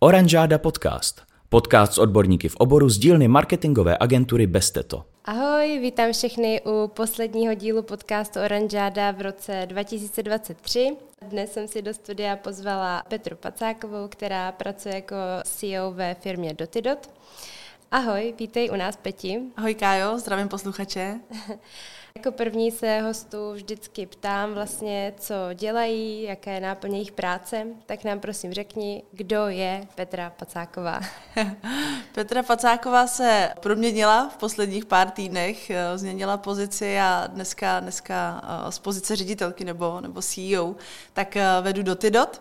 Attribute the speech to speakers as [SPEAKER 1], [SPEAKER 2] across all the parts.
[SPEAKER 1] Oranžáda podcast. Podcast s odborníky v oboru z dílny marketingové agentury Besteto.
[SPEAKER 2] Ahoj, vítám všechny u posledního dílu podcastu Oranžáda v roce 2023. Dnes jsem si do studia pozvala Petru Pacákovou, která pracuje jako CEO ve firmě Dotidot. Ahoj, vítej u nás, Peti.
[SPEAKER 3] Ahoj Kájo, zdravím posluchače.
[SPEAKER 2] Jako první se hostů vždycky ptám vlastně, co dělají, jaké je náplně jejich práce, tak nám prosím řekni, kdo je Petra Pacáková.
[SPEAKER 3] Petra Pacáková se proměnila v posledních pár týdnech, eh, změnila pozici a dneska, dneska eh, z pozice ředitelky nebo, nebo CEO, tak eh, vedu Dotidot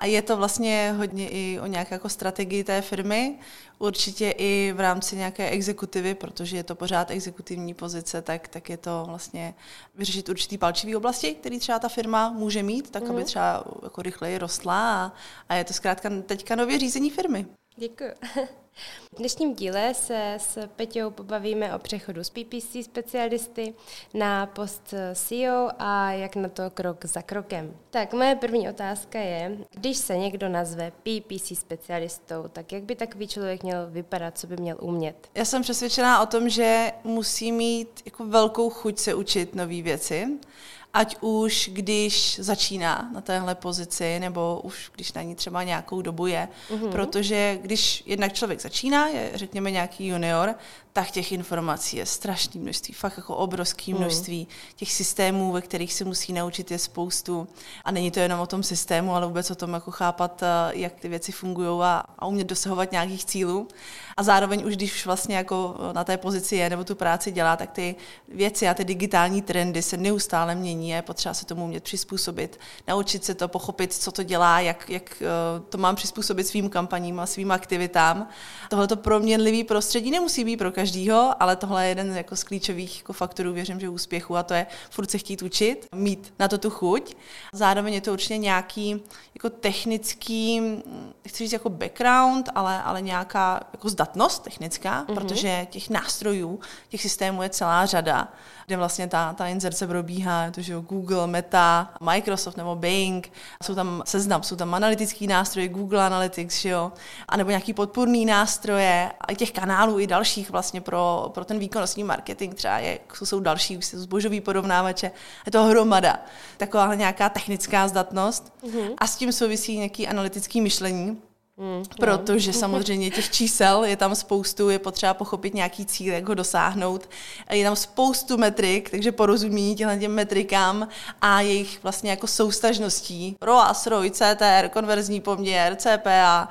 [SPEAKER 3] a je to vlastně hodně i o nějaké jako strategii té firmy, určitě i v rámci nějaké exekutivy, protože je to pořád exekutivní pozice, tak, tak je to vlastně vyřešit určitý palčivý oblasti, který třeba ta firma může mít, tak mm. aby mhm. třeba jako rychleji rostla a, a je to zkrátka teďka nově řízení firmy.
[SPEAKER 2] Děkuji. V dnešním díle se s Peťou pobavíme o přechodu z PPC specialisty na post CEO a jak na to krok za krokem. Tak moje první otázka je, když se někdo nazve PPC specialistou, tak jak by takový člověk měl vypadat, co by měl umět?
[SPEAKER 3] Já jsem přesvědčená o tom, že musí mít jako velkou chuť se učit nové věci ať už když začíná na téhle pozici, nebo už když na ní třeba nějakou dobu je. Mm-hmm. Protože když jednak člověk začíná, je řekněme nějaký junior, tak těch informací je strašné množství, fakt jako obrovské hmm. množství. Mm. Těch systémů, ve kterých se musí naučit, je spoustu. A není to jenom o tom systému, ale vůbec o tom, jako chápat, eh, jak ty věci fungují a, a umět dosahovat nějakých cílů. A zároveň už když vlastně jako na té pozici je nebo tu práci dělá, tak ty věci a ty digitální trendy se neustále mění a je potřeba se tomu umět přizpůsobit, naučit se to, pochopit, co to dělá, jak, jak eh, to mám přizpůsobit svým kampaním a svým aktivitám. Tohle to proměnlivý prostředí nemusí být pro každý každýho, ale tohle je jeden jako z klíčových jako faktorů, věřím, že úspěchu a to je furt se chtít učit, mít na to tu chuť. Zároveň je to určitě nějaký jako technický, chci říct jako background, ale, ale nějaká jako zdatnost technická, mm-hmm. protože těch nástrojů, těch systémů je celá řada kde vlastně ta, ta inzerce probíhá, to, že Google, Meta, Microsoft nebo Bing, jsou tam seznam, jsou tam analytický nástroje, Google Analytics, že jo, anebo nějaký podpůrný nástroje a těch kanálů i dalších vlastně pro, pro ten výkonnostní marketing třeba je, jsou další, jsou zbožový porovnávače, je to hromada. Taková nějaká technická zdatnost mm-hmm. a s tím souvisí nějaký analytický myšlení, Mm, Protože no. samozřejmě těch čísel je tam spoustu, je potřeba pochopit nějaký cíl, jak ho dosáhnout. Je tam spoustu metrik, takže porozumění těmhle těm metrikám a jejich vlastně jako soustažností. ROAS, ROI, CTR, konverzní poměr, CPA,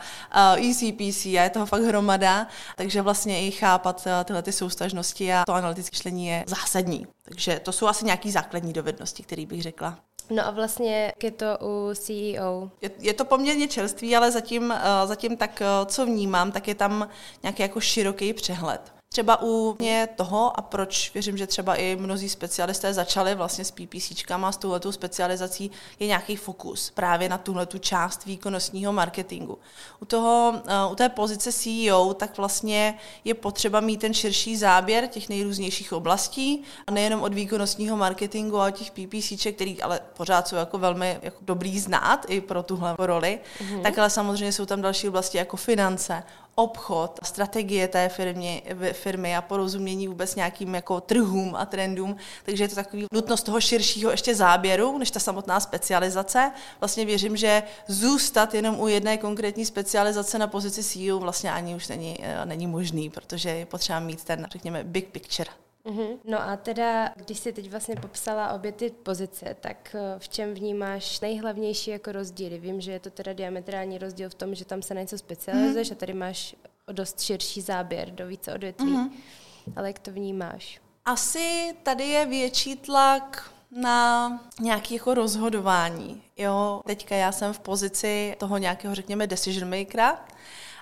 [SPEAKER 3] ECPC a je toho fakt hromada, takže vlastně i chápat eh, tyhle ty soustažnosti a to analytické myšlení je zásadní. Takže to jsou asi nějaké základní dovednosti, které bych řekla.
[SPEAKER 2] No a vlastně jak je to u CEO?
[SPEAKER 3] Je, je to poměrně čerstvý, ale zatím, uh, zatím tak, uh, co vnímám, tak je tam nějaký jako široký přehled. Třeba u mě toho, a proč věřím, že třeba i mnozí specialisté začali vlastně s PPCčkama, s touhletou specializací, je nějaký fokus právě na tuhle část výkonnostního marketingu. U, toho, uh, u té pozice CEO tak vlastně je potřeba mít ten širší záběr těch nejrůznějších oblastí, a nejenom od výkonnostního marketingu a těch PPCček, který ale pořád jsou jako velmi jako dobrý znát i pro tuhle roli, mm-hmm. tak ale samozřejmě jsou tam další oblasti jako finance, obchod, strategie té firmy, firmy a porozumění vůbec nějakým jako trhům a trendům. Takže je to takový nutnost toho širšího ještě záběru, než ta samotná specializace. Vlastně věřím, že zůstat jenom u jedné konkrétní specializace na pozici CEO vlastně ani už není, eh, není možný, protože je potřeba mít ten, řekněme, big picture.
[SPEAKER 2] Mm-hmm. No a teda, když jsi teď vlastně popsala obě ty pozice, tak eh, v čem vnímáš nejhlavnější jako rozdíly? Vím, že je to teda diametrální rozdíl v tom, že tam se na něco specializuješ mm-hmm. a tady máš dost širší záběr do více odvětví. Mm-hmm. Ale jak to vnímáš?
[SPEAKER 3] Asi tady je větší tlak na nějaké jako rozhodování. Jo, teďka já jsem v pozici toho nějakého, řekněme, decision makera,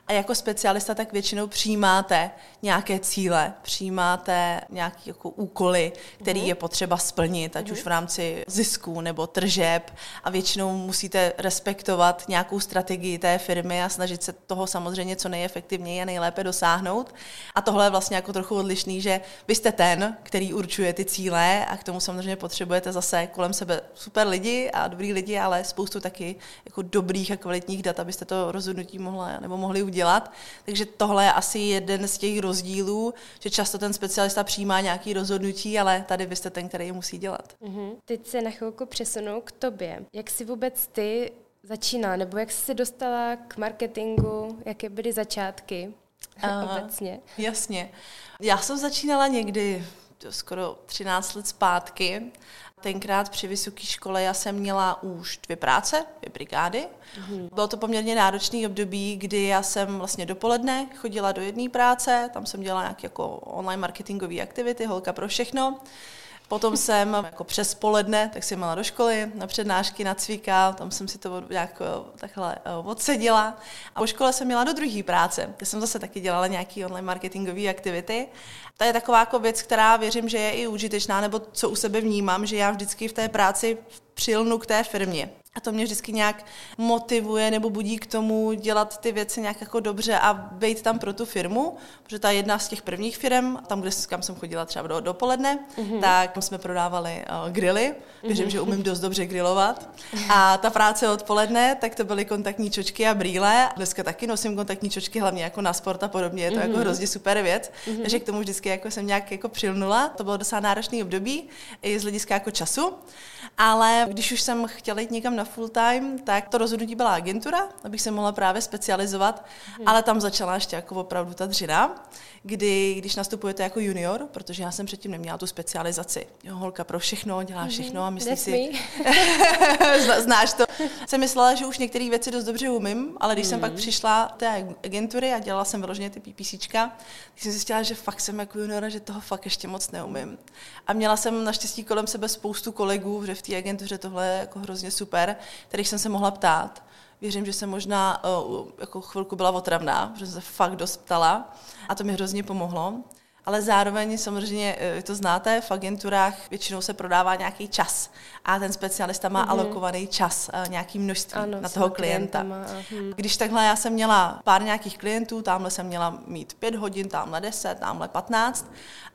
[SPEAKER 3] A jako specialista tak většinou přijímáte nějaké cíle, přijímáte nějaké jako úkoly, který mm. je potřeba splnit, ať mm. už v rámci zisku nebo tržeb a většinou musíte respektovat nějakou strategii té firmy a snažit se toho samozřejmě co nejefektivněji a nejlépe dosáhnout. A tohle je vlastně jako trochu odlišný, že vy jste ten, který určuje ty cíle a k tomu samozřejmě potřebujete zase kolem sebe super lidi a dobrý lidi, ale spoustu taky jako dobrých a kvalitních dat, abyste to rozhodnutí mohla, nebo mohli udělat. Takže tohle je asi jeden z těch rozdílů, že často ten specialista přijímá nějaký rozhodnutí, ale tady vy jste ten, který je musí dělat.
[SPEAKER 2] Mm-hmm. Teď se na chvilku přesunu k tobě. Jak jsi vůbec ty začíná, nebo jak jsi se dostala k marketingu, jaké byly začátky uh, obecně?
[SPEAKER 3] Jasně. Já jsem začínala někdy skoro 13 let zpátky. Tenkrát při vysoké škole já jsem měla už dvě práce, dvě brigády. Mm-hmm. Bylo to poměrně náročný období, kdy já jsem vlastně dopoledne chodila do jedné práce, tam jsem dělala nějaké jako online marketingové aktivity, holka pro všechno. Potom jsem jako přes poledne, tak jsem měla do školy, na přednášky, na cvíka, tam jsem si to nějak eh, takhle eh, odsedila. A po škole jsem měla do druhé práce, kde jsem zase taky dělala nějaký online marketingové aktivity. To je taková jako věc, která věřím, že je i užitečná, nebo co u sebe vnímám, že já vždycky v té práci přilnu k té firmě. A to mě vždycky nějak motivuje nebo budí k tomu dělat ty věci nějak jako dobře a být tam pro tu firmu, protože ta jedna z těch prvních firm, tam, kde, kam jsem chodila třeba do, dopoledne, mm-hmm. tak jsme prodávali uh, grily. Věřím, mm-hmm. že umím dost dobře grilovat. A ta práce odpoledne, tak to byly kontaktní čočky a brýle. Dneska taky nosím kontaktní čočky, hlavně jako na sport a podobně. Je to mm-hmm. jako mhm. hrozně super věc. Mm-hmm. Takže k tomu vždycky jako jsem nějak jako přilnula. To bylo docela náročný období i z hlediska jako času. Ale když už jsem chtěla jít někam na full time, tak to rozhodnutí byla agentura, abych se mohla právě specializovat, hmm. ale tam začala ještě jako opravdu ta dřina, kdy, když nastupujete jako junior, protože já jsem předtím neměla tu specializaci. Jo, holka pro všechno, dělá mhm. všechno a myslí si... Znáš to. Jsem myslela, že už některé věci dost dobře umím, ale když hmm. jsem pak mhm. přišla té agentury a dělala jsem vyloženě ty PPCčka, tak jsem zjistila, že fakt jsem jako juniora, že toho fakt ještě moc neumím. A měla jsem naštěstí kolem sebe spoustu kolegů, že v té agentuře tohle je jako hrozně super, kterých jsem se mohla ptát. Věřím, že jsem možná uh, jako chvilku byla otravná, protože jsem se fakt dost ptala a to mi hrozně pomohlo ale zároveň samozřejmě, eh, to znáte, v agenturách většinou se prodává nějaký čas a ten specialista má mm-hmm. alokovaný čas, eh, nějaký množství ano, na toho klienta. Hm. Když takhle já jsem měla pár nějakých klientů, tamhle jsem měla mít pět hodin, tamhle deset, tamhle patnáct,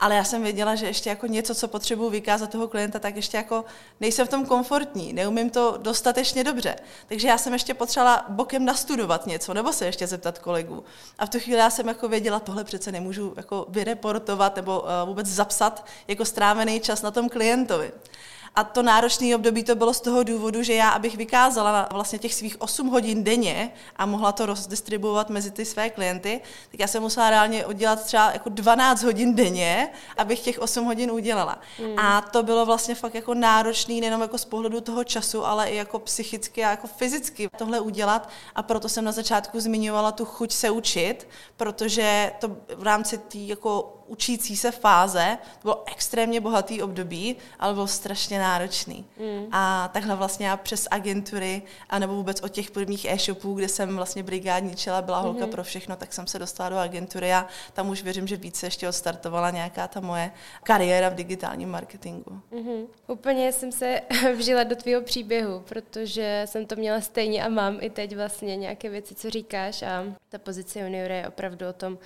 [SPEAKER 3] ale já jsem věděla, že ještě jako něco, co potřebuji vykázat toho klienta, tak ještě jako nejsem v tom komfortní, neumím to dostatečně dobře. Takže já jsem ještě potřebovala bokem nastudovat něco, nebo se ještě zeptat kolegů. A v tu chvíli já jsem jako věděla, tohle přece nemůžu jako vyreportovat nebo uh, vůbec zapsat jako strávený čas na tom klientovi. A to náročné období to bylo z toho důvodu, že já, abych vykázala vlastně těch svých 8 hodin denně a mohla to rozdistribuovat mezi ty své klienty, tak já jsem musela reálně udělat třeba jako 12 hodin denně, abych těch 8 hodin udělala. Mm. A to bylo vlastně fakt jako náročný, nejenom jako z pohledu toho času, ale i jako psychicky a jako fyzicky tohle udělat. A proto jsem na začátku zmiňovala tu chuť se učit, protože to v rámci té jako učící se fáze, to bylo extrémně bohatý období, ale bylo strašně náročný. Mm. A takhle vlastně já přes agentury, anebo vůbec od těch prvních e-shopů, kde jsem vlastně brigádničila, byla holka mm-hmm. pro všechno, tak jsem se dostala do agentury a tam už věřím, že více ještě odstartovala nějaká ta moje kariéra v digitálním marketingu.
[SPEAKER 2] Mm-hmm. Úplně jsem se vžila do tvého příběhu, protože jsem to měla stejně a mám i teď vlastně nějaké věci, co říkáš a ta pozice juniora je opravdu o tom,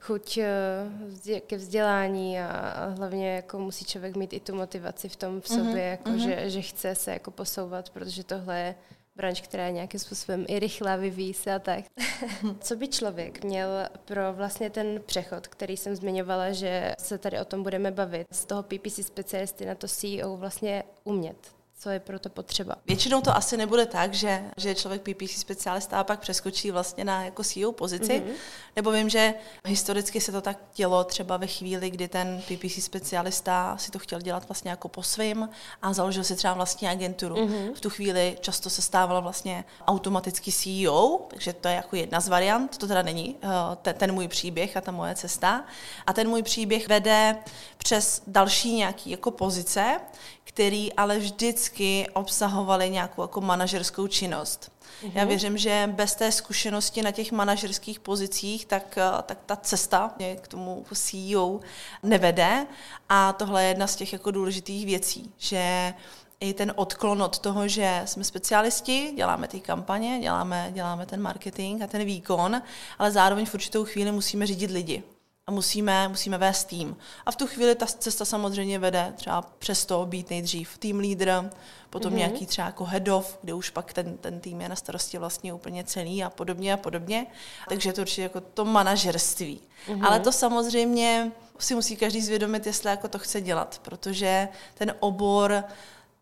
[SPEAKER 2] chuť eh, ke vzdělání a hlavně jako musí člověk mít i tu motivaci v tom v sobě, mm-hmm. jako, mm-hmm. Že, že chce se jako posouvat, protože tohle je branž, která je nějakým způsobem i rychlá, vyvíjí se a tak. Co by člověk měl pro vlastně ten přechod, který jsem zmiňovala, že se tady o tom budeme bavit, z toho PPC specialisty na to CEO vlastně umět? Co je pro to potřeba.
[SPEAKER 3] Většinou to asi nebude tak, že, že je člověk PPC specialista a pak přeskočí vlastně na jako CEO pozici, mm-hmm. nebo vím, že historicky se to tak dělo třeba ve chvíli, kdy ten PPC specialista si to chtěl dělat vlastně jako po svým a založil si třeba vlastní agenturu. Mm-hmm. V tu chvíli často se stávala vlastně automaticky CEO, takže to je jako jedna z variant, to teda není uh, ten, ten můj příběh a ta moje cesta. A ten můj příběh vede přes další nějaký jako pozice, který ale vždycky obsahovaly nějakou jako manažerskou činnost. Mm-hmm. Já věřím, že bez té zkušenosti na těch manažerských pozicích, tak, eh, tak ta cesta k tomu CEO nevede. A tohle je jedna z těch jako důležitých věcí, že i ten odklon od toho, že jsme specialisti, děláme ty kampaně, děláme, děláme ten marketing a ten výkon, ale zároveň v určitou chvíli musíme řídit lidi a musíme, musíme vést tým. A v tu chvíli ta cesta samozřejmě vede třeba přes to být nejdřív tým leader, potom mm-hmm. nějaký třeba jako head of, kde už pak ten, ten tým je na starosti vlastně úplně celý a podobně a podobně. Takže to určitě jako to manažerství. Mm-hmm. Ale to samozřejmě si musí každý zvědomit, jestli jako to chce dělat, protože ten obor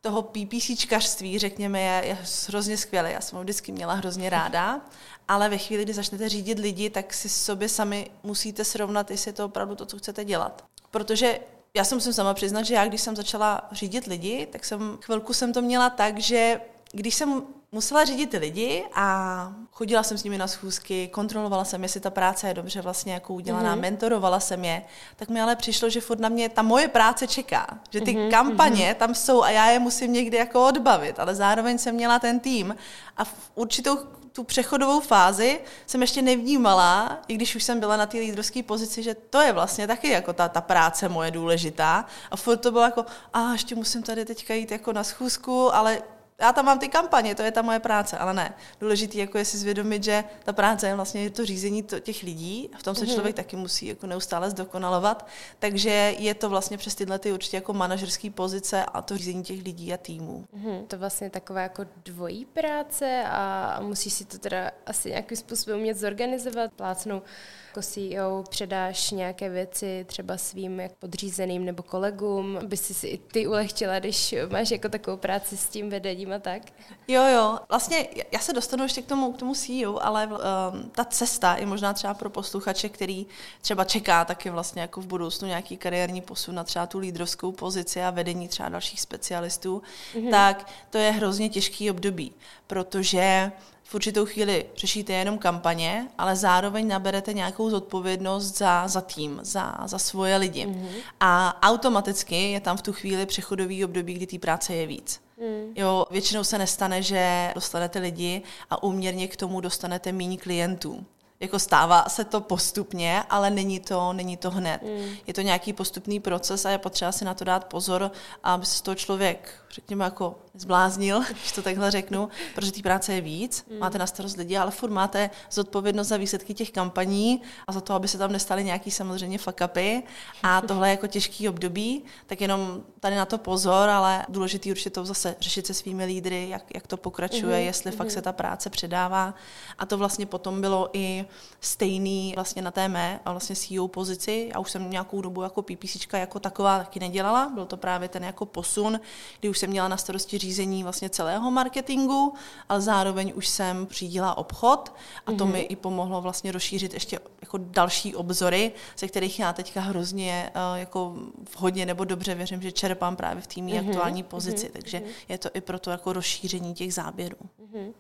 [SPEAKER 3] toho PPCčkařství, řekněme, je, je hrozně skvělý. Já jsem ho vždycky měla hrozně ráda, ale ve chvíli, kdy začnete řídit lidi, tak si sobě sami musíte srovnat, jestli je to opravdu to, co chcete dělat. Protože já se musím sama přiznat, že já, když jsem začala řídit lidi, tak jsem chvilku jsem to měla tak, že když jsem musela řídit ty lidi a chodila jsem s nimi na schůzky, kontrolovala jsem, jestli ta práce je dobře vlastně jako udělaná, mm-hmm. mentorovala jsem je, tak mi ale přišlo, že furt na mě ta moje práce čeká, že ty mm-hmm. kampaně tam jsou a já je musím někdy jako odbavit, ale zároveň jsem měla ten tým a v určitou tu přechodovou fázi jsem ještě nevnímala, i když už jsem byla na té lídrovské pozici, že to je vlastně taky jako ta, ta práce moje důležitá. A furt to bylo jako, a ještě musím tady teďka jít jako na schůzku, ale já tam mám ty kampaně, to je ta moje práce, ale ne. Důležitý jako je si zvědomit, že ta práce je vlastně to řízení těch lidí, v tom se mm-hmm. člověk taky musí jako neustále zdokonalovat, takže je to vlastně přes tyhle ty určitě jako manažerské pozice a to řízení těch lidí a týmů.
[SPEAKER 2] Mm-hmm. To vlastně taková jako dvojí práce a musíš si to teda asi nějakým způsobem umět zorganizovat, plácnou jako CEO předáš nějaké věci třeba svým jak podřízeným nebo kolegům, aby si si i ty ulehčila, když máš jako takovou práci s tím vedením a tak?
[SPEAKER 3] Jo, jo. Vlastně já se dostanu ještě k tomu, k tomu CEO, ale um, ta cesta je možná třeba pro posluchače, který třeba čeká taky vlastně jako v budoucnu nějaký kariérní posun na třeba tu lídrovskou pozici a vedení třeba dalších specialistů, mm-hmm. tak to je hrozně těžký období, protože v určitou chvíli řešíte jenom kampaně, ale zároveň naberete nějakou zodpovědnost za, za tým, za, za svoje lidi. Mm-hmm. A automaticky je tam v tu chvíli přechodový období, kdy té práce je víc. Mm. Jo, většinou se nestane, že dostanete lidi a uměrně k tomu dostanete méně klientů jako stává se to postupně, ale není to, není to hned. Mm. Je to nějaký postupný proces a je potřeba si na to dát pozor, aby se z toho člověk, řekněme, jako zbláznil, když to takhle řeknu, protože té práce je víc, mm. máte na starost lidi, ale furt máte zodpovědnost za výsledky těch kampaní a za to, aby se tam nestaly nějaký samozřejmě fuck-upy a tohle je jako těžký období, tak jenom tady na to pozor, ale důležitý určitě to zase řešit se svými lídry, jak, jak to pokračuje, mm. jestli mm. fakt se ta práce předává a to vlastně potom bylo i stejný vlastně na té mé a vlastně CEO pozici. Já už jsem nějakou dobu jako PPCčka jako taková taky nedělala, byl to právě ten jako posun, kdy už jsem měla na starosti řízení vlastně celého marketingu, ale zároveň už jsem řídila obchod a to mm-hmm. mi i pomohlo vlastně rozšířit ještě jako další obzory, ze kterých já teďka hrozně uh, jako vhodně nebo dobře věřím, že čerpám právě v té mm-hmm. aktuální pozici, mm-hmm. takže je to i pro to jako rozšíření těch záběrů. Mm-hmm.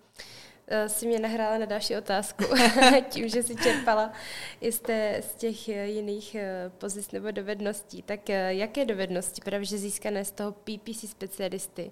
[SPEAKER 2] Eh, si mě nahrála na další otázku, tím, že si čerpala i z, z těch eh, jiných eh, pozic nebo dovedností. Tak jaké dovednosti, právě získané z toho PPC specialisty,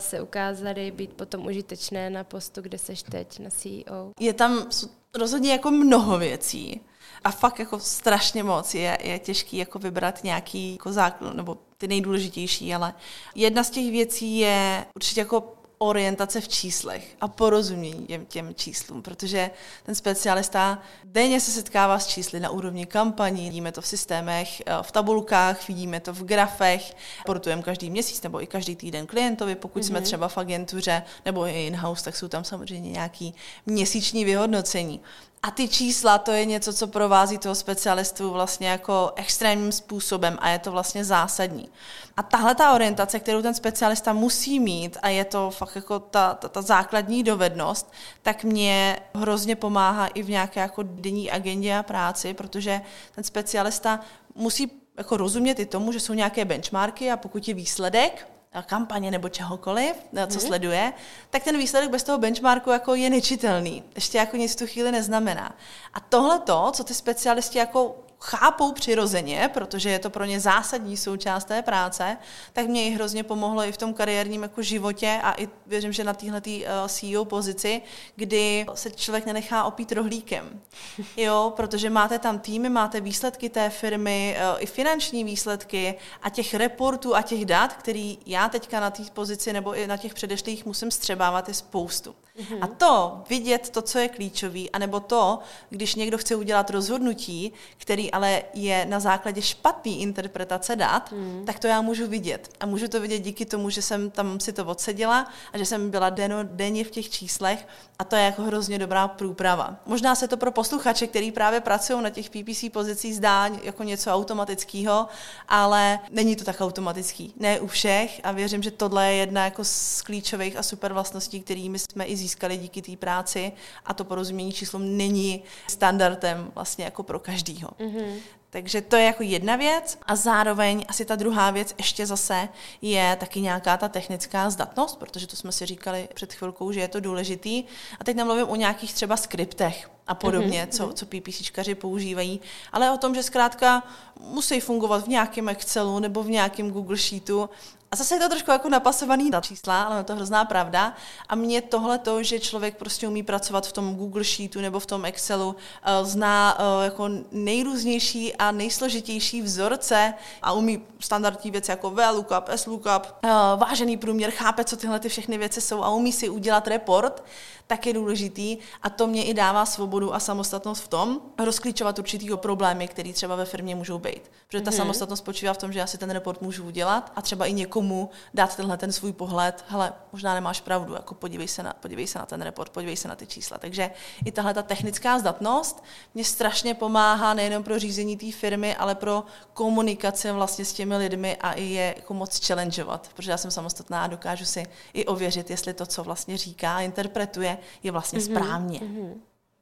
[SPEAKER 2] se ukázaly být potom užitečné na postu, kde seš teď, na CEO?
[SPEAKER 3] Je tam rozhodně jako mnoho věcí. A fakt jako strašně moc je, je těžký jako vybrat nějaký jako základ, nebo ty nejdůležitější, ale jedna z těch věcí je určitě jako orientace v číslech a porozumění těm, těm číslům, protože ten specialista denně se setkává s čísly na úrovni kampaní, vidíme to v systémech, eh, v tabulkách, vidíme to v grafech, portujeme každý měsíc nebo i každý týden klientovi, pokud mm-hmm. jsme mhm. třeba v agentuře nebo i in-house, tak jsou tam samozřejmě nějaký měsíční vyhodnocení. A ty čísla, to je něco, co provází toho specialistu vlastně jako extrémním způsobem a je to vlastně zásadní. A tahle ta orientace, kterou ten specialista musí mít a je to fakt jako ta, ta, ta základní dovednost, tak mě hrozně pomáhá i v nějaké jako denní agendě a práci, protože ten specialista musí jako rozumět i tomu, že jsou nějaké benchmarky a pokud je výsledek, kampaně nebo čehokoliv, co mm. sleduje, tak ten výsledek bez toho benchmarku jako je nečitelný. Ještě jako nic tu chvíli neznamená. A tohle to, co ty specialisti jako chápou přirozeně, protože je to pro ně zásadní součást té práce, tak mě i hrozně pomohlo i v tom kariérním jako životě a i věřím, že na téhle uh, CEO pozici, kdy se člověk nenechá opít rohlíkem. Jo, protože máte tam týmy, máte výsledky té firmy, uh, i finanční výsledky a těch reportů a těch dat, který já teďka na té pozici nebo i na těch předešlých musím střebávat je spoustu. Mm-hmm. A to, vidět to, co je klíčový, anebo to, když někdo chce udělat rozhodnutí, který ale je na základě špatné interpretace dat, mm. tak to já můžu vidět. A můžu to vidět díky tomu, že jsem tam si to odseděla a že jsem byla deno, denně v těch číslech a to je jako hrozně dobrá průprava. Možná se to pro posluchače, který právě pracují na těch PPC pozicích, zdá jako něco automatického, ale není to tak automatický. Ne u všech a věřím, že tohle je jedna jako z klíčových a super vlastností, kterými jsme i získali díky té práci a to porozumění číslům není standardem vlastně jako pro každýho. Mm-hmm. Takže to je jako jedna věc a zároveň asi ta druhá věc ještě zase je taky nějaká ta technická zdatnost, protože to jsme si říkali před chvilkou, že je to důležitý. A teď nemluvím o nějakých třeba skriptech a podobně, mm-hmm. co, co PPCčkaři používají, ale o tom, že zkrátka musí fungovat v nějakém Excelu nebo v nějakém Google Sheetu a zase je to trošku jako napasovaný na čísla, ale je to hrozná pravda. A mě tohle to, že člověk prostě umí pracovat v tom Google Sheetu nebo v tom Excelu, eh, zná eh, jako nejrůznější a nejsložitější vzorce a umí standardní věci jako VLOOKUP, SLOOKUP, eh, vážený průměr, chápe, co tyhle ty všechny věci jsou a umí si udělat report, tak je důležitý a to mě i dává svobodu a samostatnost v tom rozklíčovat určitý problémy, které třeba ve firmě můžou být. Protože ta mm-hmm. samostatnost spočívá v tom, že já si ten report můžu udělat a třeba i někomu dát tenhle ten svůj pohled, hele, možná nemáš pravdu, jako podívej se na, podívej se na ten report, podívej se na ty čísla. Takže i tahle ta technická zdatnost mě strašně pomáhá nejenom pro řízení té firmy, ale pro komunikaci vlastně s těmi lidmi a i je jako moc challengeovat, protože já jsem samostatná a dokážu si i ověřit, jestli to, co vlastně říká, interpretuje, je vlastně mm-hmm. správně. Mm-hmm.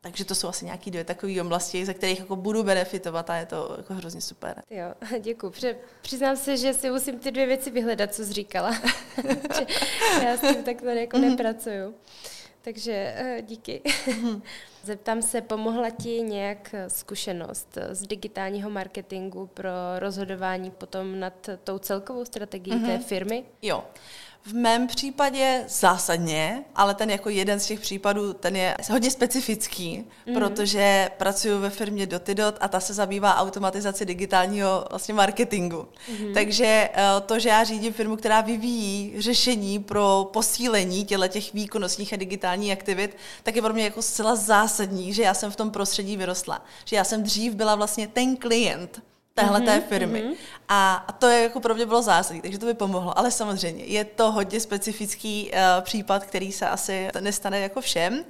[SPEAKER 3] Takže to jsou asi nějaké dvě takové oblasti, ze kterých jako budu benefitovat a je to jako hrozně super.
[SPEAKER 2] Jo, děkuji. Přiznám se, že si musím ty dvě věci vyhledat, co jsi říkala. já s tím takhle jako mm-hmm. nepracuju. Takže uh, díky. Mm-hmm. Zeptám se, pomohla ti nějak zkušenost z digitálního marketingu pro rozhodování potom nad tou celkovou strategií mm-hmm. té firmy?
[SPEAKER 3] Jo. V mém případě zásadně, ale ten jako jeden z těch případů, ten je hodně specifický, mm. protože pracuji ve firmě Dotidot a ta se zabývá automatizací digitálního vlastně marketingu. Mm. Takže eh, to, že já řídím firmu, která vyvíjí řešení pro posílení těle těch výkonnostních a digitálních aktivit, tak je pro mě jako zcela zásadní, že já jsem v tom prostředí vyrostla. Že já jsem dřív byla vlastně ten klient, téhle mm-hmm, té firmy. Mm-hmm. A, a to je jako pro mě bylo zásadní, takže to by pomohlo. Ale samozřejmě je to hodně specifický uh, případ, který se asi nestane jako všem.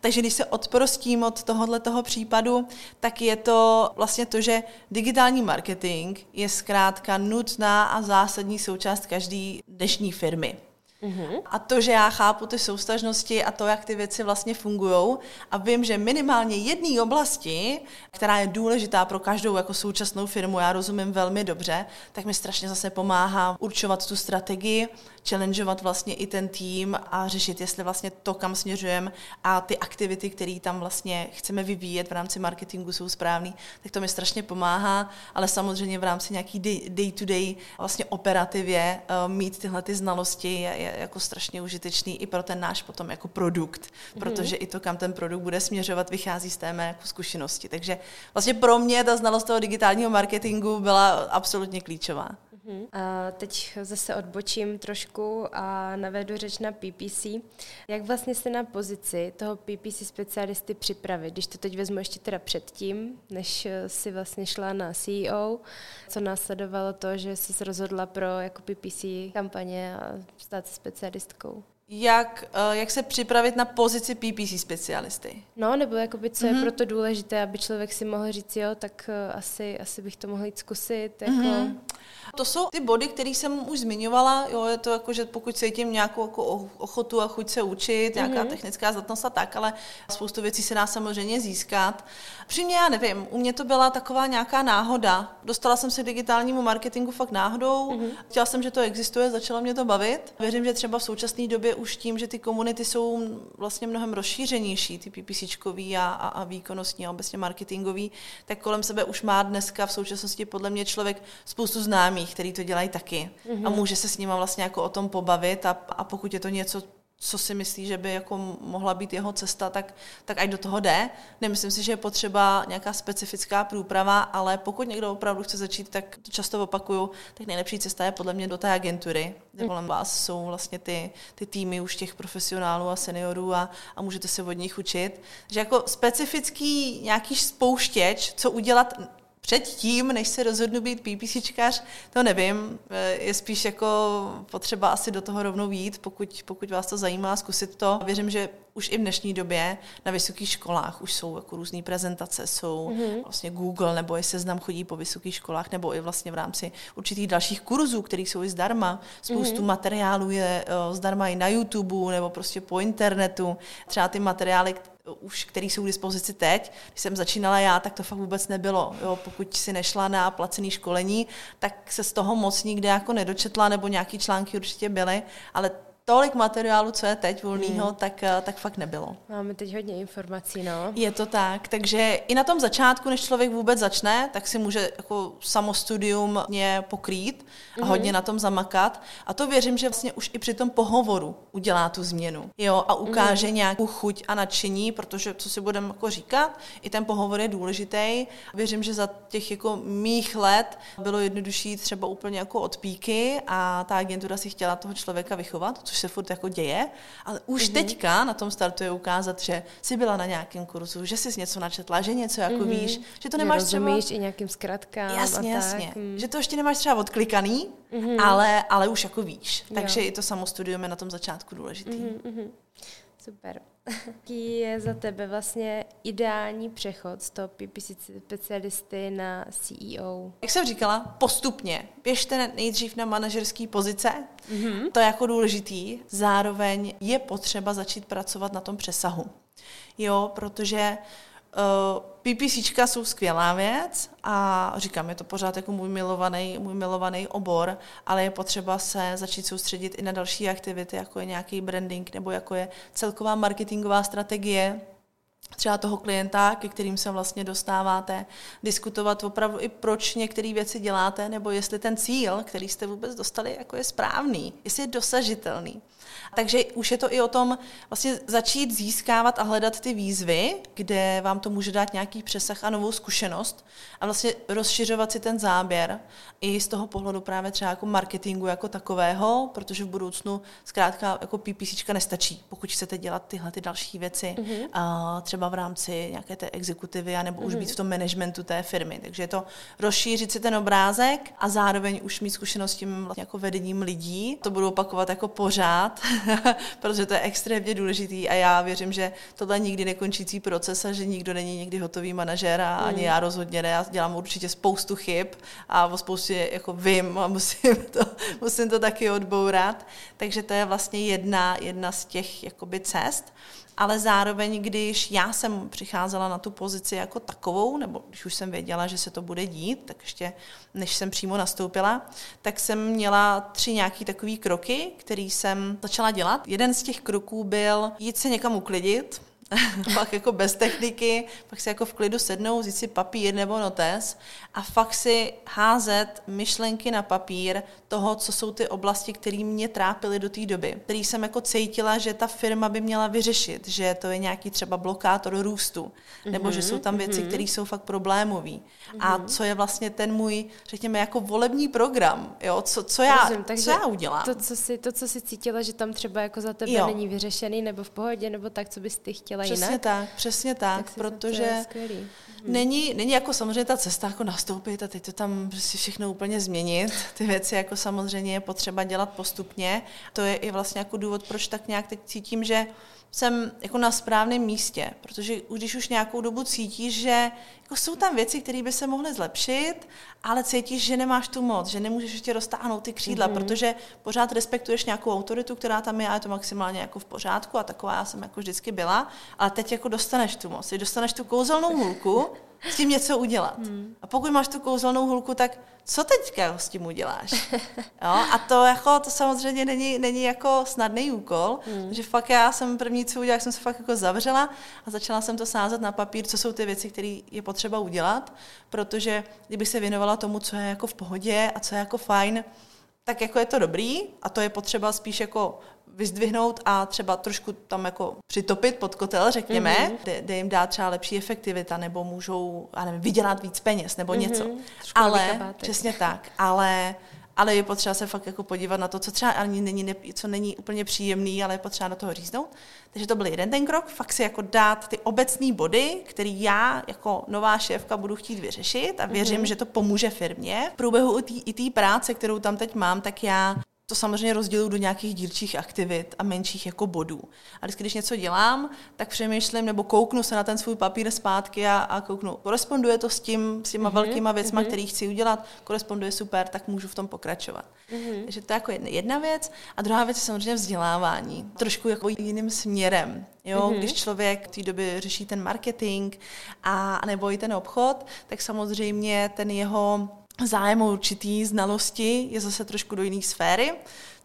[SPEAKER 3] Takže když se odprostím od tohohle toho případu, tak je to vlastně to, že digitální marketing je zkrátka nutná a zásadní součást každé dnešní firmy. Mm-hmm. A to, že já chápu ty soustažnosti a to, jak ty věci vlastně fungují a vím, že minimálně jedné oblasti, která je důležitá pro každou jako současnou firmu, já rozumím velmi dobře, tak mi strašně zase pomáhá určovat tu strategii, challengeovat vlastně i ten tým a řešit, jestli vlastně to, kam směřujeme a ty aktivity, které tam vlastně chceme vyvíjet v rámci marketingu jsou správný, tak to mi strašně pomáhá, ale samozřejmě v rámci nějaký day-to-day vlastně operativě uh, mít tyhle ty znalosti je, je jako strašně užitečný i pro ten náš potom jako produkt, mm-hmm. protože i to, kam ten produkt bude směřovat, vychází z té mé jako zkušenosti. Takže vlastně pro mě ta znalost toho digitálního marketingu byla absolutně klíčová.
[SPEAKER 2] Hmm. A teď zase odbočím trošku a navedu řeč na PPC. Jak vlastně se na pozici toho PPC specialisty připravit, když to teď vezmu ještě teda předtím, než si vlastně šla na CEO, co následovalo to, že jsi se rozhodla pro jako PPC kampaně a stát se specialistkou?
[SPEAKER 3] jak, eh, jak se připravit na pozici PPC specialisty.
[SPEAKER 2] No, nebo jakoby, co mm-hmm. je mhm. proto důležité, aby člověk si mohl říct, jo, tak eh, asi, asi bych to mohl jít zkusit. Jako... Mm-hmm.
[SPEAKER 3] To jsou ty body, které jsem už zmiňovala. Jo, je to jako, že pokud cítím nějakou jako ochotu a chuť se učit, nějaká mm-hmm. technická zdatnost a tak, ale spoustu věcí se dá samozřejmě získat. Přímě já nevím, u mě to byla taková nějaká náhoda. Dostala jsem se k digitálnímu marketingu fakt náhodou. Mm-hmm. Chtěla jsem, že to existuje, začala mě to bavit. Věřím, že třeba v současné době už tím, že ty komunity jsou vlastně mnohem rozšířenější, ty PPCčkový a, a, a výkonnostní a obecně marketingový, tak kolem sebe už má dneska v současnosti podle mě člověk spoustu známých, který to dělají taky. Mm-hmm. A může se s nima vlastně jako o tom pobavit a, a pokud je to něco, co si myslí, že by jako mohla být jeho cesta, tak, tak ať do toho jde. Nemyslím si, že je potřeba nějaká specifická průprava, ale pokud někdo opravdu chce začít, tak to často opakuju, tak nejlepší cesta je podle mě do té agentury, kde mm. kolem vás jsou vlastně ty, ty týmy už těch profesionálů a seniorů a, a můžete se od nich učit. Že jako specifický nějaký spouštěč, co udělat předtím, než se rozhodnu být PPCčkař, to nevím. Je spíš jako potřeba asi do toho rovnou jít, pokud, pokud vás to zajímá, zkusit to. Věřím, že už i v dnešní době na vysokých školách už jsou jako různé prezentace, jsou mm-hmm. vlastně Google nebo i seznam chodí po vysokých školách, nebo i vlastně v rámci určitých dalších kurzů, které jsou i zdarma. Spoustu mm-hmm. materiálů je uh, zdarma i na YouTube nebo prostě po internetu. Třeba ty materiály, už, který jsou k dispozici teď. Když jsem začínala já, tak to fakt vůbec nebylo. Jo, pokud si nešla na placený školení, tak se z toho moc nikde jako nedočetla, nebo nějaký články určitě byly, ale tolik materiálu, co je teď volného, hmm. tak, eh, tak fakt nebylo.
[SPEAKER 2] Máme teď hodně informací, no.
[SPEAKER 3] Je to tak, takže i na tom začátku, než člověk vůbec začne, tak si může jako samostudium mě pokrýt a hmm. hodně na tom zamakat. A to věřím, že vlastně už i při tom pohovoru udělá tu změnu. Jo, a ukáže hmm. nějakou chuť a nadšení, protože co si budeme jako říkat, i ten pohovor je důležitý. Věřím, že za těch jako mých let bylo jednodušší třeba úplně jako odpíky a ta agentura si chtěla toho člověka vychovat, což se furt jako děje, ale už mm-hmm. teďka na tom startu je ukázat, že jsi byla na nějakém kurzu, že jsi něco načetla, že něco jako mm-hmm. víš, že to nemáš
[SPEAKER 2] třeba... i nějakým zkratkám
[SPEAKER 3] Jasně, a tak. jasně. Mm. Že to ještě nemáš třeba odklikaný, mm-hmm. ale, ale už jako víš. Takže jo. i to samostudium je na tom začátku důležitý. Mm-hmm.
[SPEAKER 2] Super. Jaký je za tebe vlastně ideální přechod z toho PPC specialisty na CEO?
[SPEAKER 3] Jak jsem říkala, postupně. Běžte nejdřív na manažerské pozice, mm-hmm. to je jako důležitý. Zároveň je potřeba začít pracovat na tom přesahu. Jo, protože PPCčka jsou skvělá věc a říkám, je to pořád jako můj milovaný, můj milovaný obor, ale je potřeba se začít soustředit i na další aktivity, jako je nějaký branding nebo jako je celková marketingová strategie, třeba toho klienta, ke kterým se vlastně dostáváte, diskutovat opravdu i proč některé věci děláte, nebo jestli ten cíl, který jste vůbec dostali, jako je správný, jestli je dosažitelný. Takže už je to i o tom vlastně začít získávat a hledat ty výzvy, kde vám to může dát nějaký přesah a novou zkušenost a vlastně rozšiřovat si ten záběr i z toho pohledu právě třeba jako marketingu jako takového, protože v budoucnu zkrátka jako PPC nestačí, pokud chcete dělat tyhle ty další věci, mm-hmm. a třeba v rámci nějaké té exekutivy, nebo mm-hmm. už být v tom managementu té firmy. Takže je to rozšířit si ten obrázek a zároveň už mít zkušenost s tím vlastně jako vedením lidí. To budu opakovat jako pořád, protože to je extrémně důležitý a já věřím, že tohle nikdy nekončící proces a že nikdo není někdy hotový manažer a ani mm. já rozhodně ne. Já dělám určitě spoustu chyb a o spoustě jako vím a musím to, musím to taky odbourat. Takže to je vlastně jedna, jedna z těch jakoby cest ale zároveň, když já jsem přicházela na tu pozici jako takovou, nebo když už jsem věděla, že se to bude dít, tak ještě než jsem přímo nastoupila, tak jsem měla tři nějaký takový kroky, který jsem začala dělat. Jeden z těch kroků byl jít se někam uklidit, pak jako bez techniky, pak si jako v klidu sednout, vzít si papír nebo notes a fakt si házet myšlenky na papír toho, co jsou ty oblasti, které mě trápily do té doby, který jsem jako cítila, že ta firma by měla vyřešit, že to je nějaký třeba blokátor růstu, mm-hmm, nebo že jsou tam věci, mm-hmm. které jsou fakt problémové. Mm-hmm. A co je vlastně ten můj, řekněme, jako volební program, jo, co, co, já, Rozumím, co já udělám.
[SPEAKER 2] To co, si, to, co jsi cítila, že tam třeba jako za tebe jo. není vyřešený, nebo v pohodě, nebo tak, co bys ty chtěla
[SPEAKER 3] přesně
[SPEAKER 2] jinak?
[SPEAKER 3] tak, přesně tak, tak protože není, není jako samozřejmě ta cesta jako nastoupit a teď to tam prostě všechno úplně změnit. Ty věci jako samozřejmě je potřeba dělat postupně. To je i vlastně jako důvod, proč tak nějak teď cítím, že jsem jako na správném místě, protože když už nějakou dobu cítíš, že jako jsou tam věci, které by se mohly zlepšit, ale cítíš, že nemáš tu moc, že nemůžeš ještě roztáhnout ty křídla, mm-hmm. protože pořád respektuješ nějakou autoritu, která tam je a je to maximálně jako v pořádku a taková já jsem jako vždycky byla, ale teď jako dostaneš tu moc, dostaneš tu kouzelnou hůlku s tím něco udělat. Hmm. A pokud máš tu kouzelnou hulku, tak co teďka s tím uděláš? Jo? A to, jako, to samozřejmě není, není jako snadný úkol, hmm. že fakt já jsem první, co udělala, jsem se fakt jako zavřela a začala jsem to sázet na papír, co jsou ty věci, které je potřeba udělat, protože kdybych se věnovala tomu, co je jako v pohodě a co je jako fajn, tak jako je to dobrý a to je potřeba spíš jako vyzdvihnout a třeba trošku tam jako přitopit pod kotel, řekněme, mm-hmm. kde, kde jim dá třeba lepší efektivita, nebo můžou, já nevím, vydělat víc peněz, nebo mm-hmm. něco. Trošku ale, přesně tak, ale ale je potřeba se fakt jako podívat na to, co třeba ani není, ne, co není úplně příjemný, ale je potřeba do toho říznout. Takže to byl jeden ten krok, fakt si jako dát ty obecné body, který já jako nová šéfka budu chtít vyřešit a věřím, mm-hmm. že to pomůže firmě. V průběhu i té práce, kterou tam teď mám, tak já to samozřejmě rozděluji do nějakých dílčích aktivit a menších jako bodů. A vždycky, když něco dělám, tak přemýšlím nebo kouknu se na ten svůj papír zpátky a, a kouknu, koresponduje to s tím, s těma mm-hmm, velkýma věcma, mm-hmm. který chci udělat, koresponduje super, tak můžu v tom pokračovat. Mm-hmm. Takže to je jako jedna, jedna věc. A druhá věc je samozřejmě vzdělávání. Trošku jako jiným směrem. Jo, mm-hmm. Když člověk v té době řeší ten marketing a nebo i ten obchod, tak samozřejmě ten jeho zájem o určitý znalosti je zase trošku do jiné sféry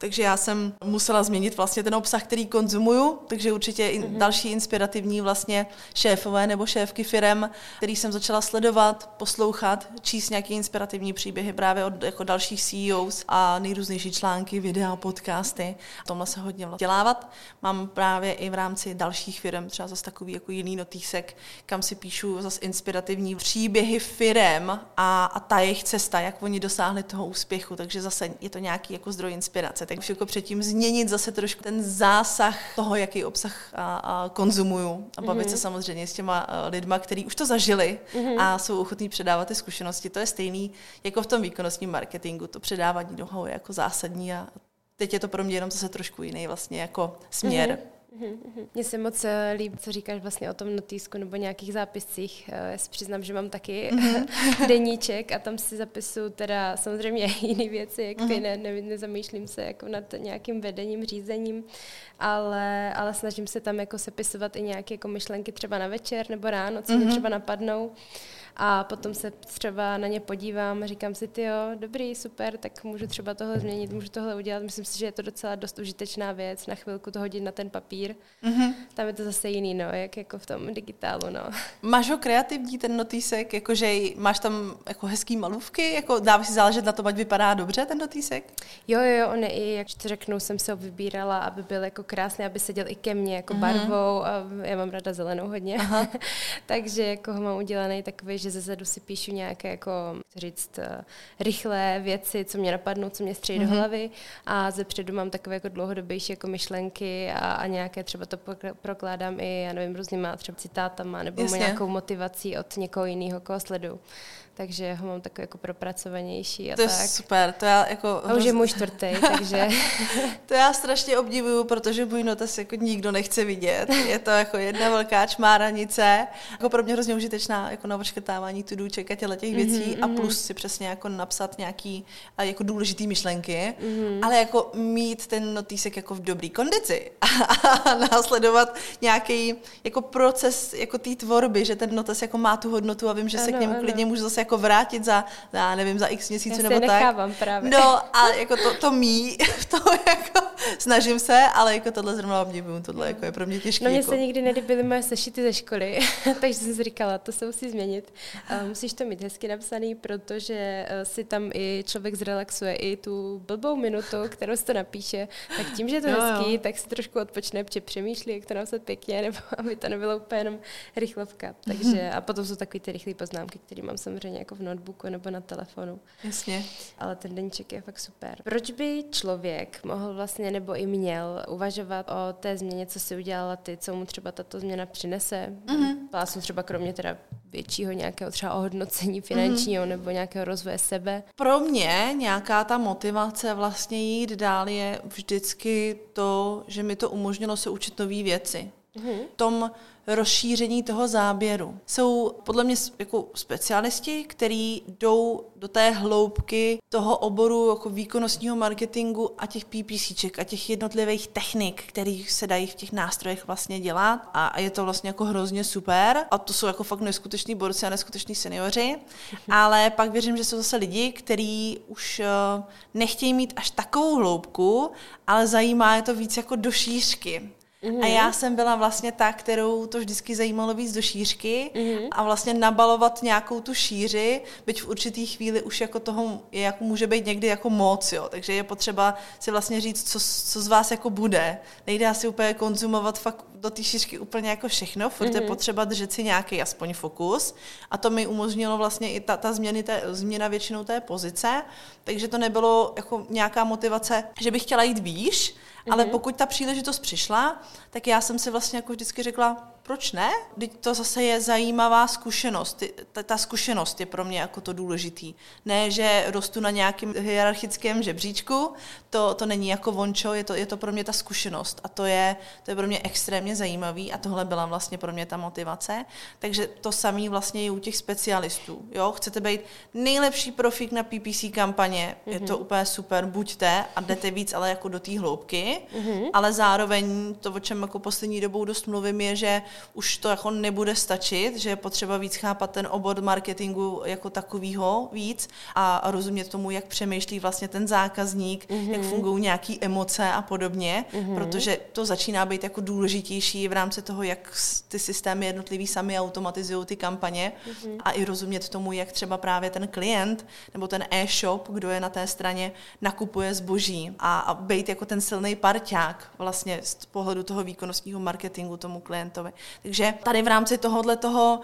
[SPEAKER 3] takže já jsem musela změnit vlastně ten obsah, který konzumuju, takže určitě i mm-hmm. další inspirativní vlastně šéfové nebo šéfky firem, který jsem začala sledovat, poslouchat, číst nějaké inspirativní příběhy právě od jako dalších CEOs a nejrůznější články, videa, podcasty. Tomhle se hodně dělávat. Mám právě i v rámci dalších firm třeba zase takový jako jiný notýsek, kam si píšu zase inspirativní příběhy firem a, a ta jejich cesta, jak oni dosáhli toho úspěchu, takže zase je to nějaký jako zdroj inspirace tak jako předtím změnit zase trošku ten zásah toho, jaký obsah a, a konzumuju a bavit mm-hmm. se samozřejmě s těma lidma, kteří už to zažili mm-hmm. a jsou ochotní předávat ty zkušenosti. To je stejný jako v tom výkonnostním marketingu. To předávání nohou je jako zásadní a teď je to pro mě jenom zase trošku jiný vlastně jako směr. Mm-hmm.
[SPEAKER 2] Mně se moc eh, líbí, co říkáš vlastně o tom notýsku nebo nějakých zápiscích. Eh, já si přiznám, že mám taky mm-hmm. deníček a tam si zapisuju teda samozřejmě jiné věci, jak ty, mm-hmm. ne, ne, nezamýšlím se jako nad nějakým vedením, řízením, ale, ale snažím se tam jako sepisovat i nějaké jako myšlenky třeba na večer nebo ráno, co mm-hmm. mě třeba napadnou a potom se třeba na ně podívám a říkám si, ty jo, dobrý, super, tak můžu třeba tohle změnit, můžu tohle udělat. Myslím si, že je to docela dost užitečná věc, na chvilku to hodit na ten papír. Mm-hmm. Tam je to zase jiný, no, jak jako v tom digitálu, no.
[SPEAKER 3] Máš ho kreativní, ten notýsek, jakože máš tam jako hezký malůvky, jako dává si záležet na to, ať vypadá dobře ten notýsek?
[SPEAKER 2] Jo, jo, on je i, jak to řeknu, jsem se ho vybírala, aby byl jako krásný, aby seděl i ke mně jako mm-hmm. barvou a já mám ráda zelenou hodně. Takže jako ho mám udělaný takový, že ze zadu si píšu nějaké, jako říct, uh, rychlé věci, co mě napadnou, co mě střejí mm-hmm. do mhm. hlavy a ze předu mám takové jako dlouhodobější jako myšlenky a, a nějaké třeba to prokládám i, já nevím, různýma třeba citátama nebo Jasně. nějakou motivací od někoho jiného, koho sledu takže ho mám takový jako propracovanější a
[SPEAKER 3] to
[SPEAKER 2] tak.
[SPEAKER 3] je super, to já jako...
[SPEAKER 2] A už je můj čtvrtý, takže...
[SPEAKER 3] to já strašně obdivuju, protože můj notes jako nikdo nechce vidět. Je to jako jedna velká čmáranice, jako pro mě hrozně užitečná jako na očkrtávání tudůček a těle těch věcí mm-hmm, a mhm. plus si přesně jako napsat nějaký jako důležitý myšlenky, mm-hmm. ale jako mít ten notýsek jako v dobrý kondici a následovat nějaký jako proces jako té tvorby, že ten notes jako má tu hodnotu a vím, že se ano, k němu ano. klidně můžu zase jako vrátit za, já nevím, za x měsíců nebo
[SPEAKER 2] tak. právě.
[SPEAKER 3] No a jako to, to mí, to jako snažím se, ale jako tohle zrovna obdivuju, tohle jako je pro mě těžké.
[SPEAKER 2] No
[SPEAKER 3] mě jako.
[SPEAKER 2] se nikdy nelíbily moje sešity ze školy, takže jsem si říkala, to se musí změnit. Uh, musíš to mít hezky napsaný, protože uh, si tam i člověk zrelaxuje i tu blbou minutu, kterou se to napíše, tak tím, že je to no, hezký, jo. tak si trošku odpočne, protože přemýšlí, jak to napsat pěkně, nebo aby to nebylo úplně jenom rychlovka. Takže a potom jsou takové ty rychlé poznámky, které mám samozřejmě jako v notebooku nebo na telefonu.
[SPEAKER 3] Jasně.
[SPEAKER 2] Ale ten deníček je fakt super. Proč by člověk mohl vlastně nebo i měl uvažovat o té změně, co si udělala ty, co mu třeba tato změna přinese? Mm-hmm. třeba kromě teda většího nějakého třeba ohodnocení finančního mm-hmm. nebo nějakého rozvoje sebe?
[SPEAKER 3] Pro mě nějaká ta motivace vlastně jít dál je vždycky to, že mi to umožnilo se učit nové věci. mm-hmm. tom rozšíření toho záběru. Jsou podle mě jako specialisti, kteří jdou do té hloubky toho oboru jako výkonnostního marketingu a těch PPCček a těch jednotlivých technik, které se dají v těch nástrojech vlastně dělat a je to vlastně jako hrozně super a to jsou jako fakt neskuteční borci a neskuteční seniori, ale pak věřím, že jsou zase lidi, kteří už eh, nechtějí mít až takovou hloubku, ale zajímá je to víc jako do šířky. Mm-hmm. A já jsem byla vlastně ta, kterou to vždycky zajímalo víc do šířky mm-hmm. a vlastně nabalovat nějakou tu šíři, byť v určitý chvíli už jako toho je, jako může být někdy jako moc, jo. Takže je potřeba si vlastně říct, co, co z vás jako bude. Nejde asi úplně konzumovat fakt do té šířky úplně jako všechno, furt mm-hmm. je mhm. potřeba držet si nějaký aspoň fokus a to mi umožnilo vlastně i ta, ta změny té, změna většinou té pozice, takže to nebylo jako nějaká motivace, že bych chtěla jít výš. Ale pokud ta příležitost přišla, tak já jsem si vlastně jako vždycky řekla, proč ne? Teď to zase je zajímavá zkušenost. Ta, ta zkušenost je pro mě jako to důležitý. Ne, že rostu na nějakém hierarchickém žebříčku, to, to není jako vončo, je to, je to pro mě ta zkušenost. A to je, to je pro mě extrémně zajímavý a tohle byla vlastně pro mě ta motivace. Takže to samé vlastně je u těch specialistů. Jo? Chcete být nejlepší profík na PPC kampaně, mm-hmm. je to mhm. úplně super, buďte a jdete víc ale jako do té hloubky, mm-hmm. ale zároveň to, o čem jako poslední dobou dost mluvím, je, že už to jako nebude stačit, že je potřeba víc chápat ten obor marketingu jako takovýho víc a rozumět tomu, jak přemýšlí vlastně ten zákazník, mm-hmm. jak fungují nějaké emoce a podobně, mm-hmm. protože to začíná být jako důležitější v rámci toho, jak ty systémy jednotlivý sami automatizují ty kampaně mm-hmm. a i rozumět tomu, jak třeba právě ten klient nebo ten e-shop, kdo je na té straně, nakupuje zboží a, a být jako ten silný parťák vlastně z pohledu toho výkonnostního marketingu tomu klientovi. Takže tady v rámci tohohle toho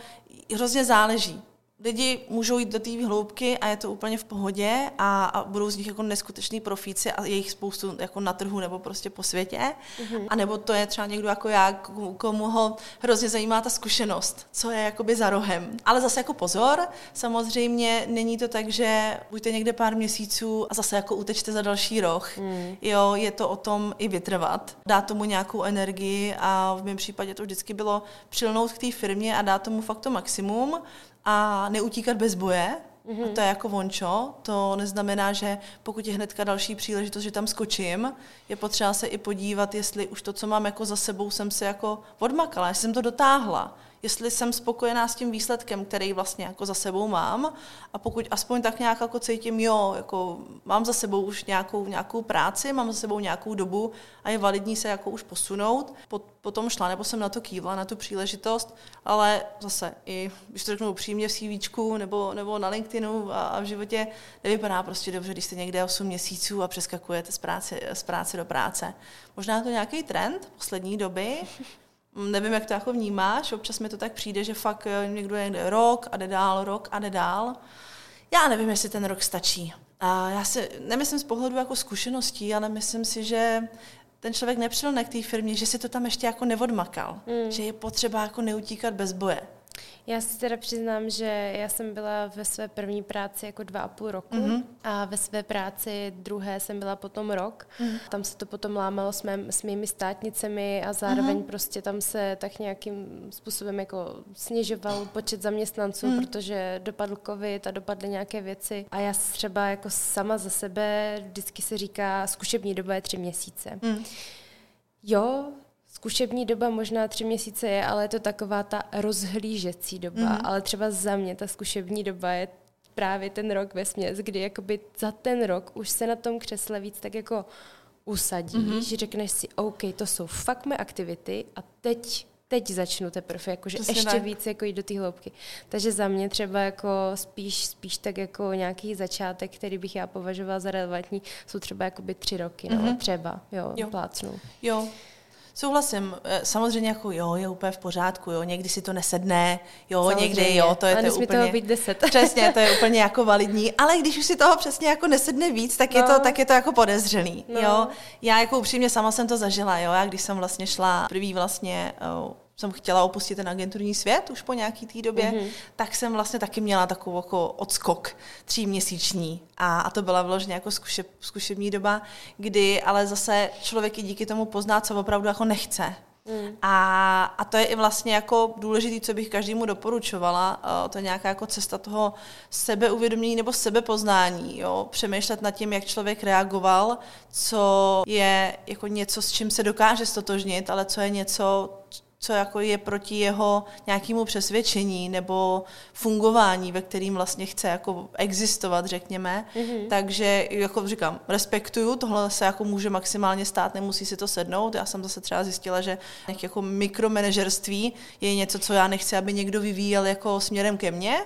[SPEAKER 3] hrozně záleží lidi můžou jít do té hloubky a je to úplně v pohodě a, a budou z nich jako neskuteční profíci a je jich spoustu jako na trhu nebo prostě po světě. Mm-hmm. A nebo to je třeba někdo jako já, komu ho hrozně zajímá ta zkušenost, co je jakoby za rohem. Ale zase jako pozor, samozřejmě není to tak, že buďte někde pár měsíců a zase jako utečte za další roh. Mm. Jo, je to o tom i vytrvat, dát tomu nějakou energii a v mém případě to vždycky bylo přilnout k té firmě a dát tomu fakt to maximum a neutíkat bez boje, Mm-hmm. A to je jako vončo. To neznamená, že pokud je hnedka další příležitost, že tam skočím, je potřeba se i podívat, jestli už to, co mám jako za sebou, jsem se jako odmakala, jestli jsem to dotáhla jestli jsem spokojená s tím výsledkem, který vlastně jako za sebou mám a pokud aspoň tak nějak jako cítím, jo, jako mám za sebou už nějakou, nějakou práci, mám za sebou nějakou dobu a je validní se jako už posunout, pot, potom šla, nebo jsem na to kývla, na tu příležitost, ale zase i, když to řeknu upřímně v CV nebo, nebo na LinkedInu a, a v životě nevypadá prostě dobře, když jste někde 8 měsíců a přeskakujete z práce, z práce do práce. Možná to nějaký trend poslední doby, Nevím, jak to jako vnímáš, občas mi to tak přijde, že fakt eh, někdo je rok a jde dál, rok a jde dál. Já nevím, jestli ten rok stačí. A já si nemyslím z pohledu jako zkušeností, ale myslím si, že ten člověk nepřilne k té firmě, že si to tam ještě jako neodmakal. Mm. Že je potřeba jako neutíkat bez boje.
[SPEAKER 2] Já si teda přiznám, že já jsem byla ve své první práci jako dva a půl roku mm-hmm. a ve své práci druhé jsem byla potom rok. Mm-hmm. Tam se to potom lámalo s, mém, s mými státnicemi a zároveň mm-hmm. prostě tam se tak nějakým způsobem jako snižoval počet zaměstnanců, mm-hmm. protože dopadl covid a dopadly nějaké věci. A já třeba jako sama za sebe vždycky se říká, zkušební doba je tři měsíce. Mm. Jo, Zkušební doba možná tři měsíce je, ale je to taková ta rozhlížecí doba. Mm-hmm. Ale třeba za mě ta zkušební doba je právě ten rok ve směs, kdy jakoby za ten rok už se na tom křesle víc tak jako usadíš, mm-hmm. řekneš si, OK, to jsou fakt mé aktivity a teď teď začnu teprve, jakože ještě tak. víc jako jít do té hloubky. Takže za mě třeba jako spíš, spíš tak jako nějaký začátek, který bych já považovala za relevantní, jsou třeba jakoby tři roky, mm-hmm. no, mhm. třeba, jo, jo. plácnu.
[SPEAKER 3] Jo, Souhlasím, eh, samozřejmě jako jo, je úplně v pořádku, jo, někdy si to nesedne, jo, samozřejmě. někdy jo, to je to úplně...
[SPEAKER 2] toho být deset.
[SPEAKER 3] Přesně, to je úplně jako validní, ale když už si toho přesně jako nesedne víc, tak, no. je, to, no. tak je to jako podezřelý, no. jo. Já jako upřímně sama jsem to zažila, jo, já když jsem vlastně šla první vlastně oh, jsem chtěla opustit ten agenturní svět už po nějaký té době, mm-hmm. tak jsem vlastně taky měla takovou jako odskok tříměsíční. A, a to byla vložně jako zkušeb, zkušební doba, kdy ale zase člověk i díky tomu pozná, co opravdu jako nechce. Mm. A, a to je i vlastně jako důležité, co bych každému doporučovala. To je nějaká jako cesta toho sebeuvědomění nebo sebepoznání. Jo? Přemýšlet nad tím, jak člověk reagoval, co je jako něco, s čím se dokáže stotožnit, ale co je něco, co jako je proti jeho nějakému přesvědčení nebo fungování, ve kterým vlastně chce jako existovat, řekněme. Mm-hmm. Takže, jako říkám, respektuju, tohle se jako může maximálně stát, nemusí si to sednout. Já jsem zase třeba zjistila, že nějaké jako mikromanažerství je něco, co já nechci, aby někdo vyvíjel jako směrem ke mně,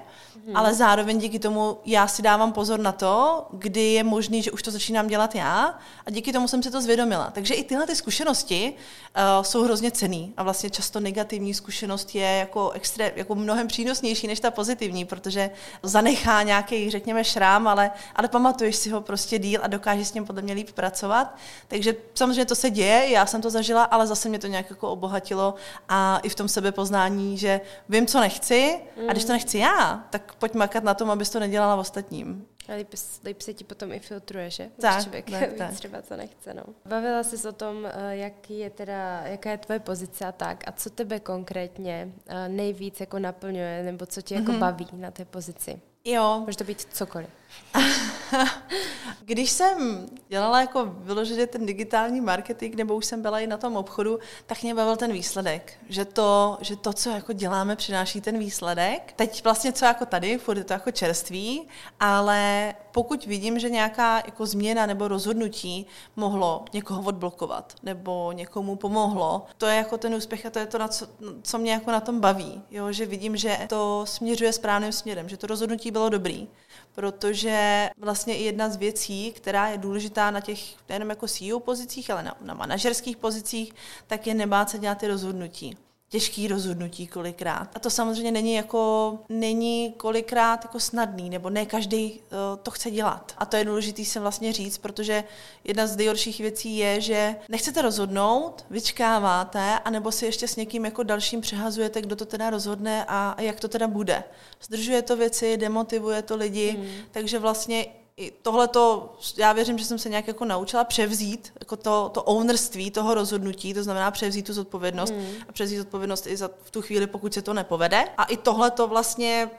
[SPEAKER 3] mm-hmm. ale zároveň díky tomu já si dávám pozor na to, kdy je možný, že už to začínám dělat já a díky tomu jsem si to zvědomila. Takže i tyhle ty zkušenosti uh, jsou hrozně cený a vlastně často negativní zkušenost je jako, extré, jako mnohem přínosnější než ta pozitivní, protože zanechá nějaký, řekněme, šrám, ale, ale pamatuješ si ho prostě díl a dokážeš s ním podle mě líp pracovat. Takže samozřejmě to se děje, já jsem to zažila, ale zase mě to nějak jako obohatilo a i v tom sebepoznání, že vím, co nechci a když to nechci já, tak pojď makat na tom, abys to nedělala ostatním.
[SPEAKER 2] A líp, líp se ti potom i filtruje, že?
[SPEAKER 3] Tak,
[SPEAKER 2] člověk
[SPEAKER 3] tak, tak.
[SPEAKER 2] třeba co nechce, no. Bavila jsi o tom, eh, jak je teda, jaká je tvoje pozice a tak, a co tebe konkrétně eh, nejvíc jako naplňuje, nebo co tě jako
[SPEAKER 3] Mhm.
[SPEAKER 2] baví na té pozici?
[SPEAKER 3] Jo,
[SPEAKER 2] Může to být cokoliv.
[SPEAKER 3] Když jsem dělala jako vyloženě ten digitální marketing, nebo už jsem byla i na tom obchodu, tak mě bavil ten výsledek. Že to, že to co jako děláme, přináší ten výsledek. Teď vlastně co jako tady, furt je to jako čerství, ale pokud vidím, že nějaká jako změna nebo rozhodnutí mohlo někoho odblokovat, nebo někomu pomohlo, to je jako ten úspěch a to je to, na co, co mě jako na tom baví. Jo? Že vidím, že to směřuje správným směrem, že to rozhodnutí bylo dobrý protože vlastně i jedna z věcí, která je důležitá na těch nejenom jako CEO pozicích, ale na, na manažerských pozicích, tak je nebát se dělat ty rozhodnutí těžký rozhodnutí kolikrát. A to samozřejmě není jako, není kolikrát jako snadný, nebo ne každý uh, to chce dělat. A to je důležité se vlastně říct, protože jedna z nejhorších věcí je, že nechcete rozhodnout, vyčkáváte, anebo si ještě s někým jako dalším přehazujete, kdo to teda rozhodne a, a jak to teda bude. Zdržuje to věci, demotivuje to lidi, hmm. takže vlastně i tohle to, já věřím, že jsem se nějak jako naučila převzít jako to, to ownerství toho rozhodnutí, to znamená převzít tu zodpovědnost hmm. a převzít zodpovědnost i za v tu chvíli, pokud se to nepovede. A i tohle to vlastně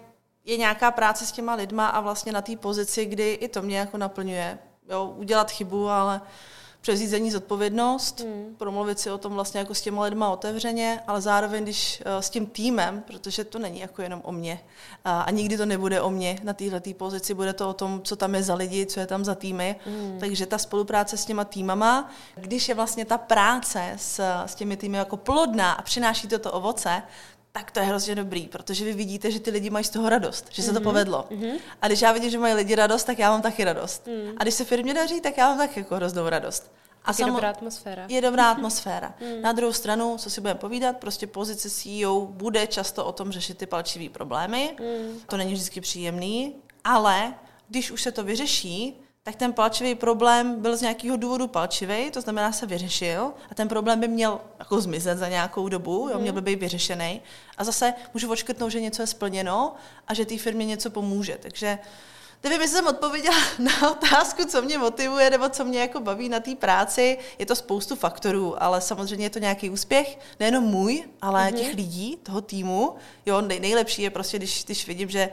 [SPEAKER 3] je nějaká práce s těma lidma a vlastně na té pozici, kdy i to mě jako naplňuje. Jo, udělat chybu, ale převzít zodpovědnost, hmm. promluvit si o tom vlastně jako s těma lidma otevřeně, ale zároveň když uh, s tím týmem, protože to není jako jenom o mně uh, a nikdy to nebude o mně na této pozici, bude to o tom, co tam je za lidi, co je tam za týmy, hmm. takže ta spolupráce s těma týmama, když je vlastně ta práce s, s těmi týmy jako plodná a přináší toto ovoce, tak to je hrozně dobrý, protože vy vidíte, že ty lidi mají z toho radost, že se mm-hmm. to povedlo. Mm-hmm. A když já vidím, že mají lidi radost, tak já mám taky radost. Mm. A když se firmě daří, tak já mám taky jako hroznou radost.
[SPEAKER 2] A je dobrá atmosféra.
[SPEAKER 3] Je dobrá atmosféra. Mm. Na druhou stranu, co si budeme povídat, prostě pozice CEO bude často o tom řešit ty palčivé problémy. Mm. To není vždycky příjemný, ale když už se to vyřeší, tak ten palčivý problém byl z nějakého důvodu palčivý, to znamená se vyřešil a ten problém by měl jako zmizet za nějakou dobu, jo, měl by být vyřešený. A zase můžu očkrtnout, že něco je splněno a že té firmě něco pomůže. Takže Nevím, jestli jsem odpověděla na otázku, co mě motivuje nebo co mě jako baví na té práci. Je to spoustu faktorů, ale samozřejmě je to nějaký úspěch, nejenom můj, ale mm-hmm. těch lidí, toho týmu. Jo, nej, nejlepší je prostě, když, když vidím, že,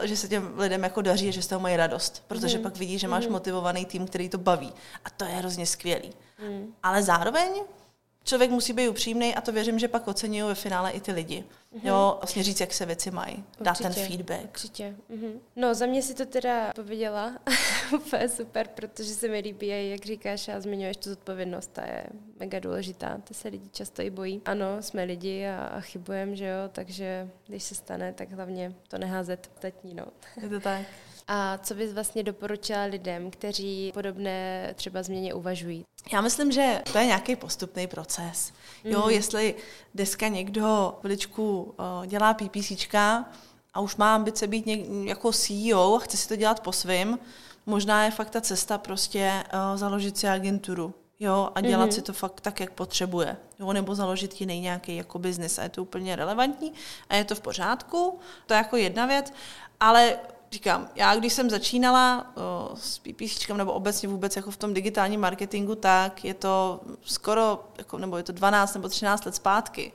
[SPEAKER 3] uh, že se těm lidem jako daří, že z toho mají radost, protože mm-hmm. pak vidí, že máš mm-hmm. motivovaný tým, který to baví. A to je hrozně skvělý. Mm. Ale zároveň člověk musí být upřímný a to věřím, že pak oceňují ve finále i ty lidi. Mm-hmm. Jo, vlastně říct, jak se věci mají, dát ten feedback.
[SPEAKER 2] Určitě. Mm-hmm. No, za mě si to teda pověděla úplně super, protože se mi líbí, jak říkáš a zmiňuješ tu zodpovědnost, ta je mega důležitá, to se lidi často i bojí. Ano, jsme lidi a, a chybujeme, že jo, takže když se stane, tak hlavně to neházet ostatní, no.
[SPEAKER 3] Je to tak.
[SPEAKER 2] A co bys vlastně doporučila lidem, kteří podobné třeba změně uvažují?
[SPEAKER 3] Já myslím, že to je nějaký postupný proces. Jo, mm. jestli dneska někdo veličku uh, dělá PPCčka a už má ambice být něk- jako CEO a chce si to dělat po svým, možná je fakt ta cesta prostě uh, založit si agenturu. Jo, a dělat mm-hmm. si to fakt tak, jak potřebuje. Jo, nebo založit jiný nějaký jako biznis a je to úplně relevantní a je to v pořádku. To je jako jedna věc, ale říkám, já když jsem začínala o, s PPC nebo obecně vůbec jako v tom digitálním marketingu, tak je to skoro, jako, nebo je to 12 nebo 13 let zpátky.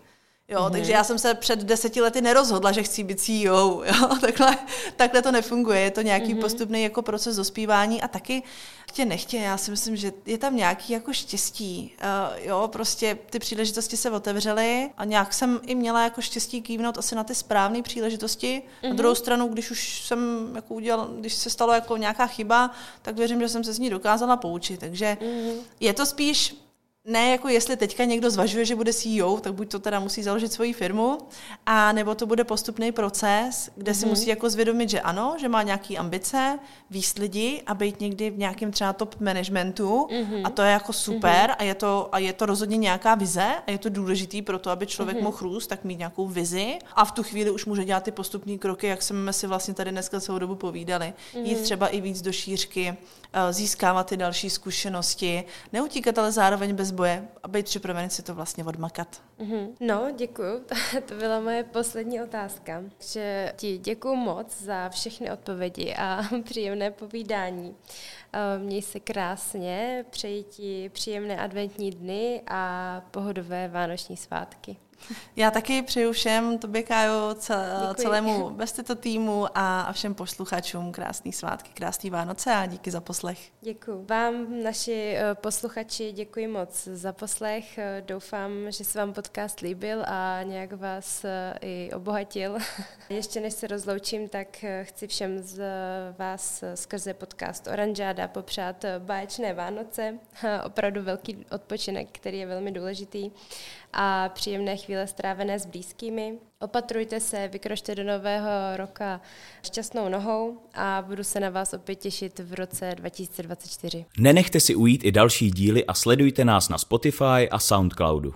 [SPEAKER 3] Jo, mm-hmm. takže já jsem se před deseti lety nerozhodla, že chci být CEO. Jo, takhle, takhle to nefunguje. Je to nějaký mm-hmm. postupný jako proces dospívání a taky chtě nechtě, já si myslím, že je tam nějaký jako štěstí. Uh, jo, prostě ty příležitosti se otevřely a nějak jsem i měla jako štěstí kývnout asi na ty správné příležitosti. Mm-hmm. Na mhm. druhou stranu, když už jsem jako udělal, když se stalo jako nějaká chyba, tak věřím, že jsem se z ní dokázala poučit. Takže mm-hmm. je to spíš ne jako jestli teďka někdo zvažuje, že bude CEO, tak buď to teda musí založit svoji firmu, a nebo to bude postupný proces, kde mm-hmm. si mhm. musí jako zvědomit, že ano, že má nějaký ambice, výst lidi a být někdy v nějakém třeba top managementu mm-hmm. a to je jako super mm-hmm. a, je to, a je to rozhodně nějaká vize a je to důležitý pro to, aby člověk mm-hmm. mohl růst, tak mít nějakou vizi a v tu chvíli už může dělat ty postupné kroky, jak jsme si vlastně tady dneska celou dobu povídali. Mm-hmm. Jít třeba i víc do šířky, eh, získávat ty další zkušenosti, neutíkat ale zároveň bez boje a být připravený si to vlastně odmakat.
[SPEAKER 2] Mm-hmm. No, děkuji. to byla moje poslední otázka. Že ti děkuji moc za všechny odpovědi a příjemné povídání. Eh, měj se krásně, přeji ti příjemné adventní dny a pohodové vánoční svátky.
[SPEAKER 3] Já taky přeju všem, tobě Kájo, celému Bestito týmu a, všem posluchačům krásný svátky, krásný Vánoce a díky za poslech.
[SPEAKER 2] Děkuji. Vám, naši eh, posluchači, děkuji moc za poslech. Eh, doufám, že se vám podcast líbil a nějak vás eh, i obohatil. Ještě než se rozloučím, tak chci všem z vás skrze podcast Oranžáda popřát báječné Vánoce, opravdu velký odpočinek, který je velmi důležitý a příjemné chvíle strávené s blízkými. Opatrujte se, vykročte do nového roka šťastnou nohou a budu se na vás opět těšit v roce 2024.
[SPEAKER 1] Nenechte si ujít i další díly a sledujte nás na Spotify a Soundcloudu.